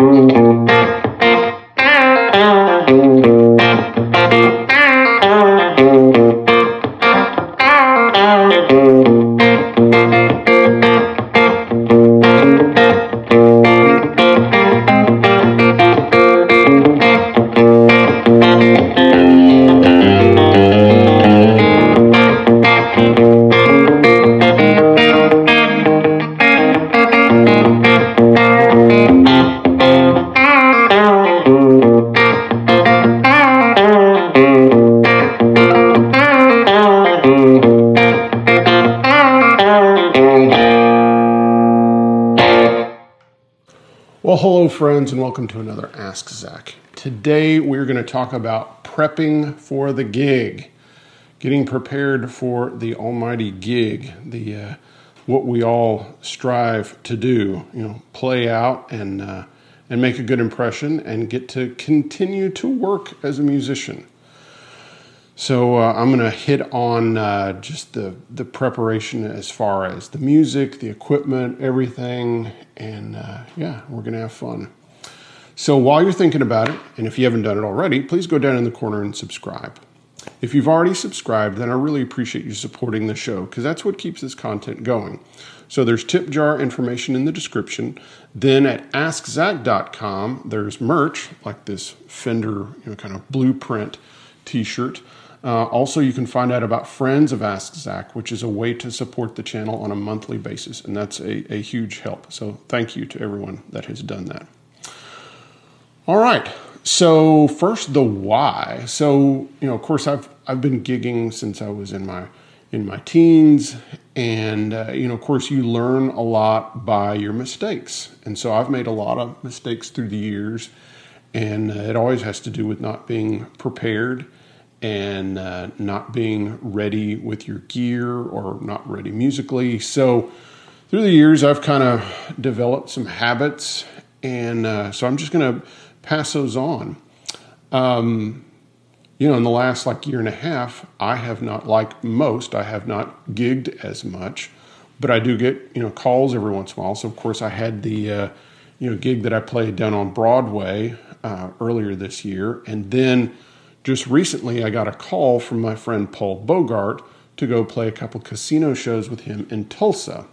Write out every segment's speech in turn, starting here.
Mm-hmm. Well, hello, friends, and welcome to another Ask Zac. Today, we're going to talk about prepping for the gig, getting prepared for the almighty gig, the uh, what we all strive to do. You know, play out and uh, and make a good impression, and get to continue to work as a musician. So uh, I'm going to hit on uh, just the the preparation as far as the music, the equipment, everything, and uh, yeah, we're going to have fun. So while you're thinking about it, and if you haven't done it already, please go down in the corner and subscribe. If you've already subscribed, then I really appreciate you supporting the show because that's what keeps this content going. So there's tip jar information in the description. Then at askzac.com, there's merch like this Fender you know, kind of blueprint t-shirt. Uh, also, you can find out about Friends of Ask Zac, which is a way to support the channel on a monthly basis, and that's a, a huge help. So, thank you to everyone that has done that. All right. So, first, the why. So, you know, of course, I've I've been gigging since I was in my in my teens, and uh, you know, of course, you learn a lot by your mistakes, and so I've made a lot of mistakes through the years, and it always has to do with not being prepared and uh, not being ready with your gear or not ready musically. So, through the years, I've kind of developed some habits, and uh, so I'm just going to pass those on. Um, you know, in the last like year and a half, I have not, like most, I have not gigged as much, but I do get you know calls every once in a while. So, of course, I had the uh, you know gig that I played down on Broadway uh, earlier this year, and then just recently, I got a call from my friend Paul Bogart to go play a couple casino shows with him in Tulsa.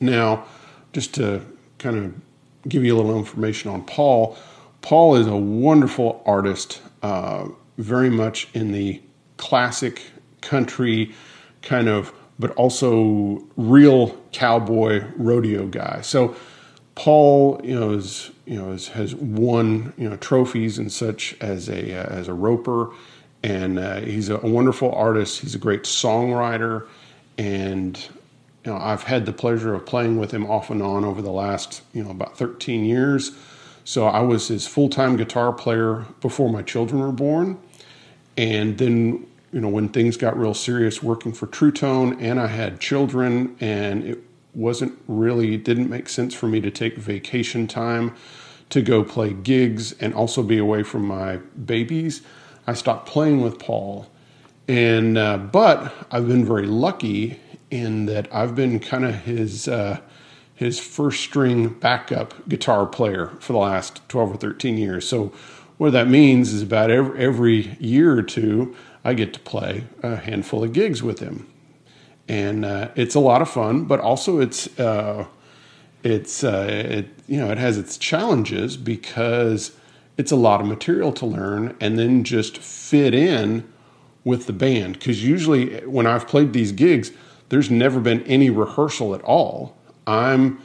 Now, just to kind of give you a little information on Paul, Paul is a wonderful artist, uh, very much in the classic country kind of, but also real cowboy rodeo guy. So, Paul, you know, is you know is, has won you know trophies and such as a uh, as a roper, and uh, he's a, wonderful artist. He's a great songwriter, and you know I've had the pleasure of playing with him off and on over the last you know about 13 years. So I was his full time guitar player before my children were born, and then you know when things got real serious working for Truetone, and I had children, and it wasn't really didn't make sense for me to take vacation time to go play gigs and also be away from my babies. I stopped playing with Paul, and uh, but I've been very lucky in that I've been kind of his uh, his first string backup guitar player for the last twelve or thirteen years. So what that means is about every, every year or two, I get to play a handful of gigs with him. And uh, it's a lot of fun, but also it's, uh, it's uh, it, you know, it has its challenges because it's a lot of material to learn and then just fit in with the band. Because usually when I've played these gigs, there's never been any rehearsal at all. I'm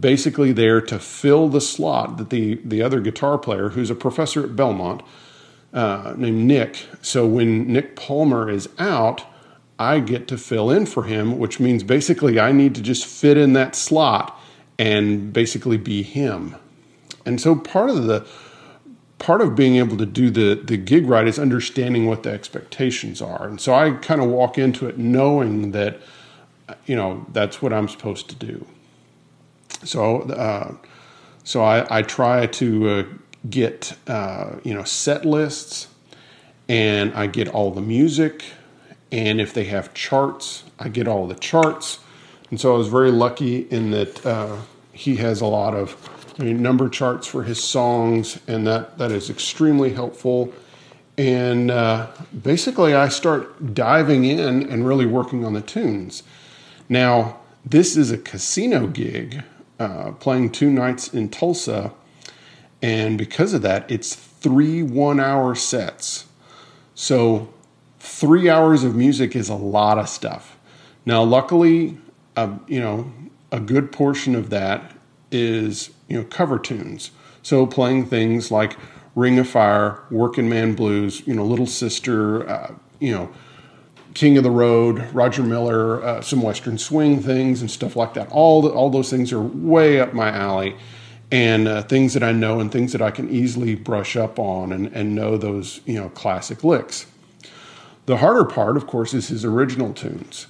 basically there to fill the slot that the the other guitar player, who's a professor at Belmont, uh, named Nick. So when Nick Palmer is out, I get to fill in for him, which means basically I need to just fit in that slot and basically be him. And so part of the part of being able to do the the gig right is understanding what the expectations are. And so I kind of walk into it knowing that you know that's what I'm supposed to do. So, uh, so I, I, try to uh, get uh, you know set lists, and I get all the music, and if they have charts, I get all the charts. And so I was very lucky in that uh, he has a lot of I mean, number charts for his songs, and that that is extremely helpful. And uh, basically, I start diving in and really working on the tunes. Now, this is a casino gig, uh, playing two nights in Tulsa. And because of that, it's three one hour sets. So, three hours of music is a lot of stuff. Now, luckily, uh, you know, a good portion of that is, you know, cover tunes. So, playing things like Ring of Fire, Working Man Blues, you know, Little Sister, uh, you know, King of the Road, Roger Miller, uh, some Western swing things and stuff like that. All the, all those things are way up my alley, and uh, things that I know and things that I can easily brush up on and, and know those you know classic licks. The harder part, of course, is his original tunes.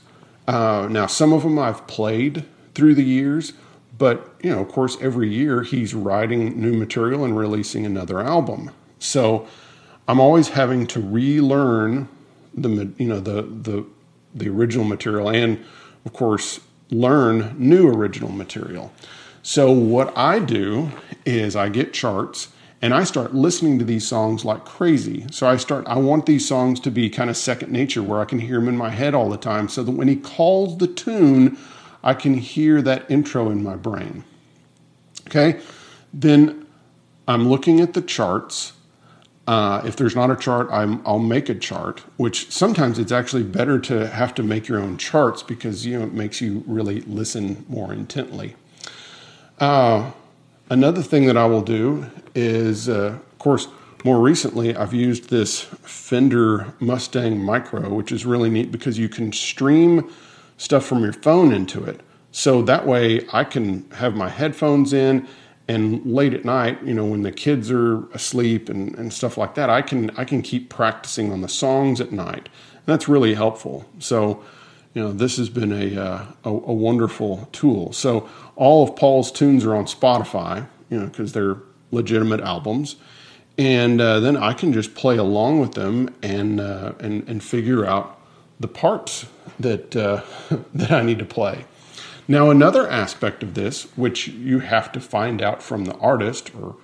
Uh, now, some of them I've played through the years, but you know, of course, every year he's writing new material and releasing another album. So I'm always having to relearn the you know the the the original material and of course learn new original material. So what I do is I get charts and I start listening to these songs like crazy. So I start I want these songs to be kind of second nature where I can hear them in my head all the time so that when he calls the tune I can hear that intro in my brain. Okay? Then I'm looking at the charts uh, if there's not a chart, i will make a chart, which sometimes it's actually better to have to make your own charts because you know it makes you really listen more intently. Uh, another thing that I will do is, uh, of course, more recently I've used this Fender Mustang Micro, which is really neat because you can stream stuff from your phone into it. So that way I can have my headphones in and late at night you know when the kids are asleep and, and stuff like that i can i can keep practicing on the songs at night and that's really helpful so you know this has been a, uh, a, a, wonderful tool. So all of paul's tunes are on spotify you know because they're legitimate albums. And uh, then i can just play along with them and uh, and, and figure out the parts that uh, that i need to play. Now, another aspect of this, which you have to find out from the artist or,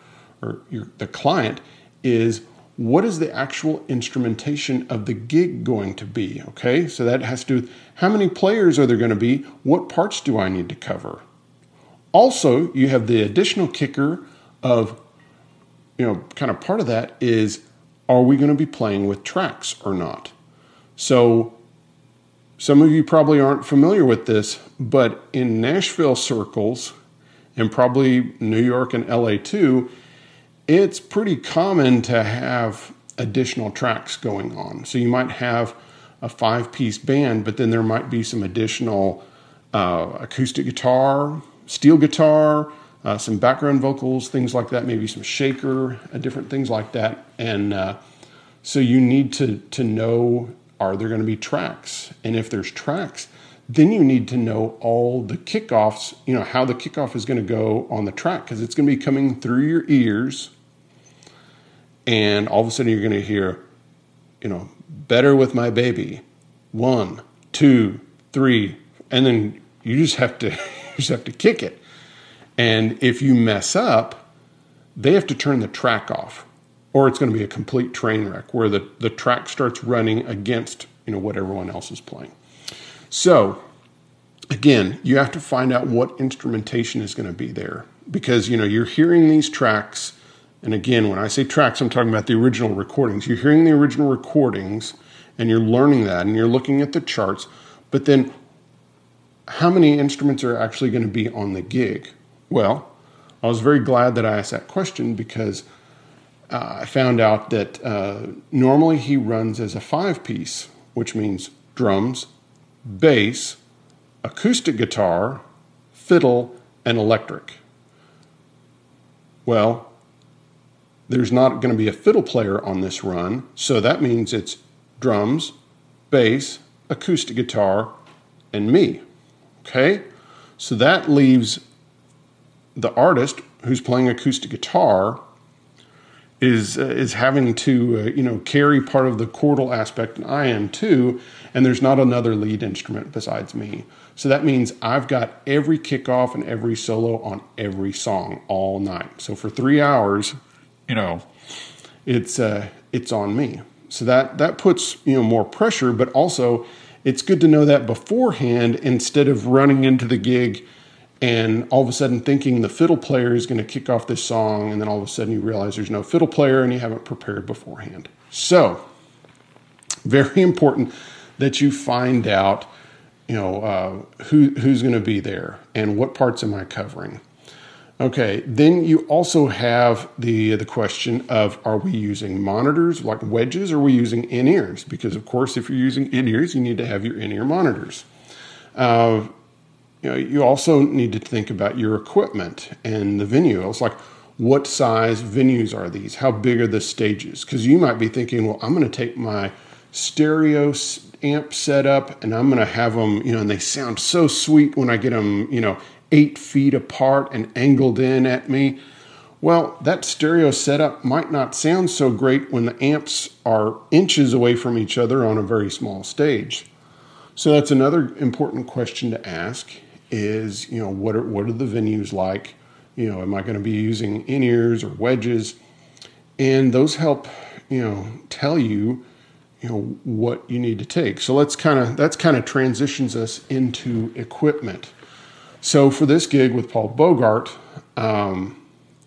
or your, the client, is what is the actual instrumentation of the gig going to be? Okay, so that has to do with how many players are there going to be? What parts do I need to cover? Also, you have the additional kicker of, you know, kind of part of that is are we going to be playing with tracks or not? So some of you probably aren't familiar with this, but in Nashville circles, and probably New York and LA too, it's pretty common to have additional tracks going on. So you might have a five piece band, but then there might be some additional uh, acoustic guitar, steel guitar, uh, some background vocals, things like that, maybe some shaker, uh, different things like that. And uh, so you need to, to know are there going to be tracks? And if there's tracks, then you need to know all the kickoffs, you know, how the kickoff is going to go on the track because it's going to be coming through your ears. And all of a sudden you're going to hear, you know, better with my baby. One, two, three. And then you just have to you just have to kick it. And if you mess up, they have to turn the track off. or it's going to be a complete train wreck where the, the track starts running against you know what everyone else is playing. So again, you have to find out what instrumentation is going to be there. Because you know you're hearing these tracks and again when i say tracks i'm talking about the original recordings. You're hearing the original recordings and you're learning that and you're looking at the charts but then how many instruments are actually going to be on the gig? Well i was very glad that i asked that question because uh, i found out that uh, normally he runs as a five piece which means drums bass acoustic guitar fiddle and electric well, there's not going to be a fiddle player on this run, so that means it's drums, bass, acoustic guitar, and me. Okay? So that leaves the artist who's playing acoustic guitar is uh, is having to uh, you know carry part of the chordal aspect and I am too and there's not another lead instrument besides me. So that means I've got every kickoff and every solo on every song all night. So for 3 hours, you know, it's uh it's on me. So that that puts, you know, more pressure, but also it's good to know that beforehand instead of running into the gig and all of a sudden thinking the fiddle player is going to kick off this song, and then all of a sudden you realize there's no fiddle player and you haven't prepared beforehand. So, very important that you find out, you know, uh, who who's going to be there and what parts am I covering. Okay, then you also have the the question of are we using monitors like wedges or are we using in ears? Because of course, if you're using in ears, you need to have your in ear monitors. Uh, you know, you also need to think about your equipment and the venue. It's like, what size venues are these? How big are the stages? Because you might be thinking, well, I'm going to take my stereo amp setup and I'm going to have them, you know, and they sound so sweet when I get them, you know, eight feet apart and angled in at me. Well, that stereo setup might not sound so great when the amps are inches away from each other on a very small stage. So that's another important question to ask is, you know, what are, what are the venues like? You know, am I going to be using in ears or wedges? And those help, you know, tell you, you know, what you need to take. So let's kind of, that's kind of transitions us into equipment. So for this gig with Paul Bogart, um,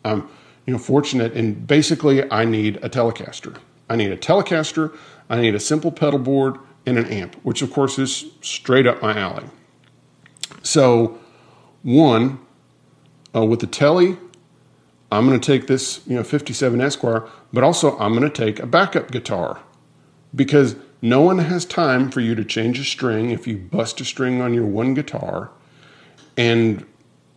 I'm, you know, fortunate and basically I need a Telecaster. I need a Telecaster, I need a simple pedal board and an amp, which of course is straight up my alley. So, one, uh, with the Telly, I'm going to take this, you know, 57 Esquire, but also I'm going to take a backup guitar because no one has time for you to change a string if you bust a string on your one guitar, and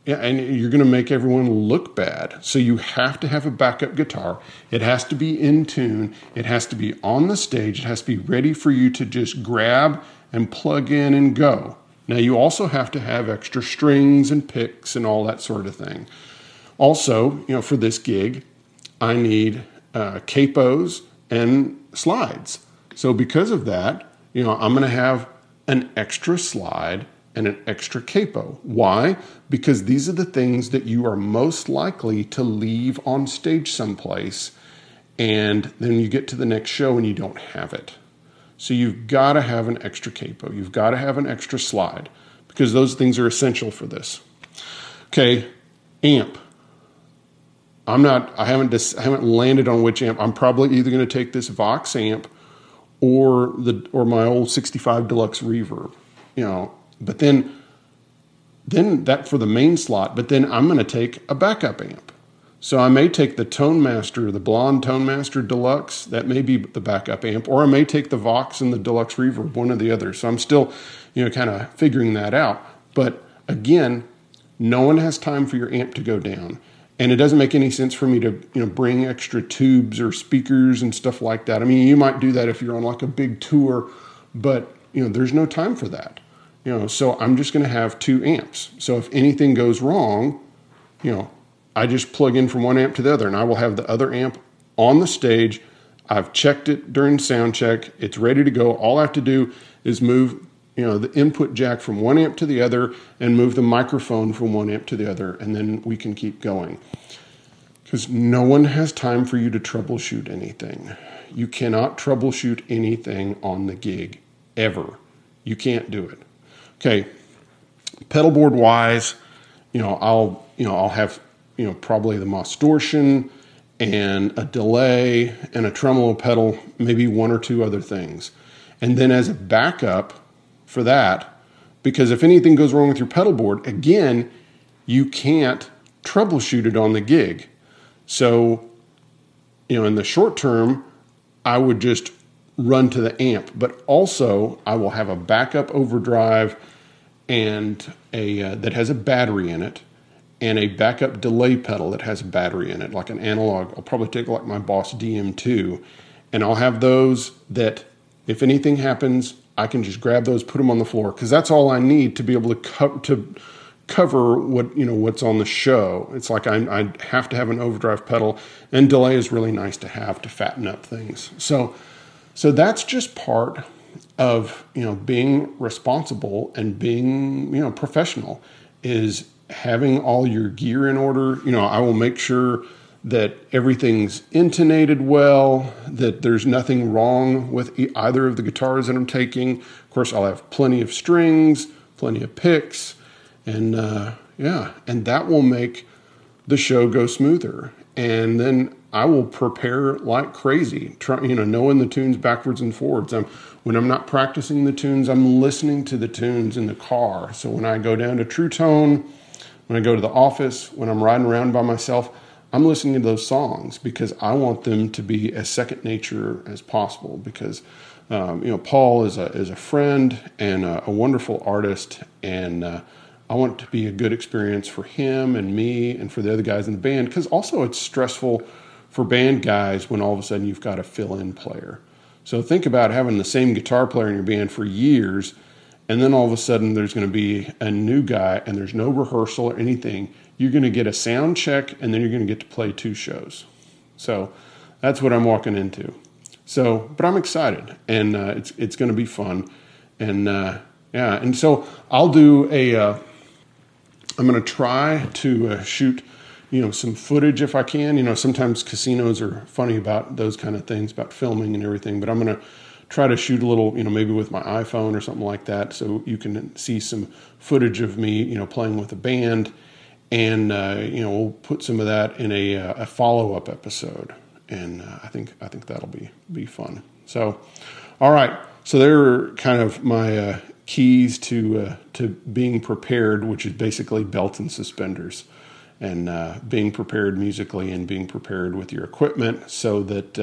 yeah, and you're going to make everyone look bad. So you have to have a backup guitar. It has to be in tune. It has to be on the stage. It has to be ready for you to just grab and plug in and go. Now, you also have to have extra strings and picks and all that sort of thing. Also, you know, for this gig, I need uh, capos and slides. So, because of that, you know, I'm going to have an extra slide and an extra capo. Why? Because these are the things that you are most likely to leave on stage someplace, and then you get to the next show and you don't have it. So you've got to have an extra capo. You've got to have an extra slide because those things are essential for this. Okay, amp. I'm not. I haven't. Dis, I haven't landed on which amp. I'm probably either going to take this Vox amp or the or my old 65 Deluxe Reverb. You know, but then then that for the main slot. But then I'm going to take a backup amp. So I may take the Tone Master, the Blonde Tone Master Deluxe, that may be the backup amp, or I may take the Vox and the Deluxe Reverb, one or the other. So I'm still, you know, kind of figuring that out. But again, no one has time for your amp to go down. And it doesn't make any sense for me to, you know, bring extra tubes or speakers and stuff like that. I mean, you might do that if you're on like a big tour, but you know, there's no time for that. You know, so I'm just going to have two amps. So if anything goes wrong, you know, I just plug in from one amp to the other and I will have the other amp on the stage. I've checked it during sound check. It's ready to go. All I have to do is move, you know, the input jack from one amp to the other and move the microphone from one amp to the other and then we can keep going. because no one has time for you to troubleshoot anything. You cannot troubleshoot anything on the gig ever. You can't do it. Okay, pedal board wise, you know, I'll you know I'll have you know probably the distortion and a delay and a tremolo pedal, maybe one or two other things. And then as a backup for that, because if anything goes wrong with your pedal board, again, you can't troubleshoot it on the gig. So, you know, in the short term, I would just run to the amp, but also I will have a backup overdrive and a uh, that has a battery in it and a backup delay pedal that has a battery in it, like an analog. I'll probably take like my Boss DM2, and I'll have those that if anything happens, I can just grab those, put them on the floor, because that's all I need to be able to co- to cover what you know what's on the show. It's like I, I have to have an overdrive pedal, and delay is really nice to have to fatten up things. So, so that's just part of you know being responsible and being you know professional is having all your gear in order. You know, I will make sure that everything's intonated well, that there's nothing wrong with either of the guitars that I'm taking. Of course, I'll have plenty of strings, plenty of picks, and uh, yeah, and that will make the show go smoother. And then I will prepare like crazy, try, you know, knowing the tunes backwards and forwards. I'm, when I'm not practicing the tunes, I'm listening to the tunes in the car. So when I go down to Truetone, when I go to the office, when I'm riding around by myself, I'm listening to those songs because I want them to be as second nature as possible. Because um, you know, Paul is a is a friend and a, a wonderful artist, and uh, I want it to be a good experience for him and me and for the other guys in the band. Because also, it's stressful for band guys when all of a sudden you've got a fill-in player. So think about having the same guitar player in your band for years and then all of a sudden there's going to be a new guy and there's no rehearsal or anything. You're going to get a sound check and then you're going to get to play two shows. So that's what i'm walking into. So but i'm excited and uh, it's it's going to be fun. And uh, yeah and so i'll do a am going to try to uh, shoot you know some footage if i can. You know sometimes casinos are funny about those kind of things about filming and everything but i'm going to try to shoot a little, you know, maybe with my iPhone or something like that, so you can see some footage of me, you know, playing with a band, and uh, you know, we'll put some of that in a, uh, a follow up episode, and uh, I think I think that'll be be fun. So, all right, so there are kind of my uh, keys to uh, to being prepared, which is basically belt and suspenders. And uh, being prepared musically and being prepared with your equipment so that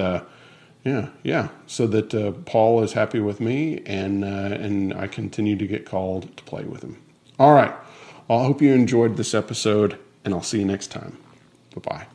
yeah, yeah. So that uh, Paul is happy with me, and uh, and I continue to get called to play with him. All right. I hope you enjoyed this episode, and I'll see you next time. Bye bye.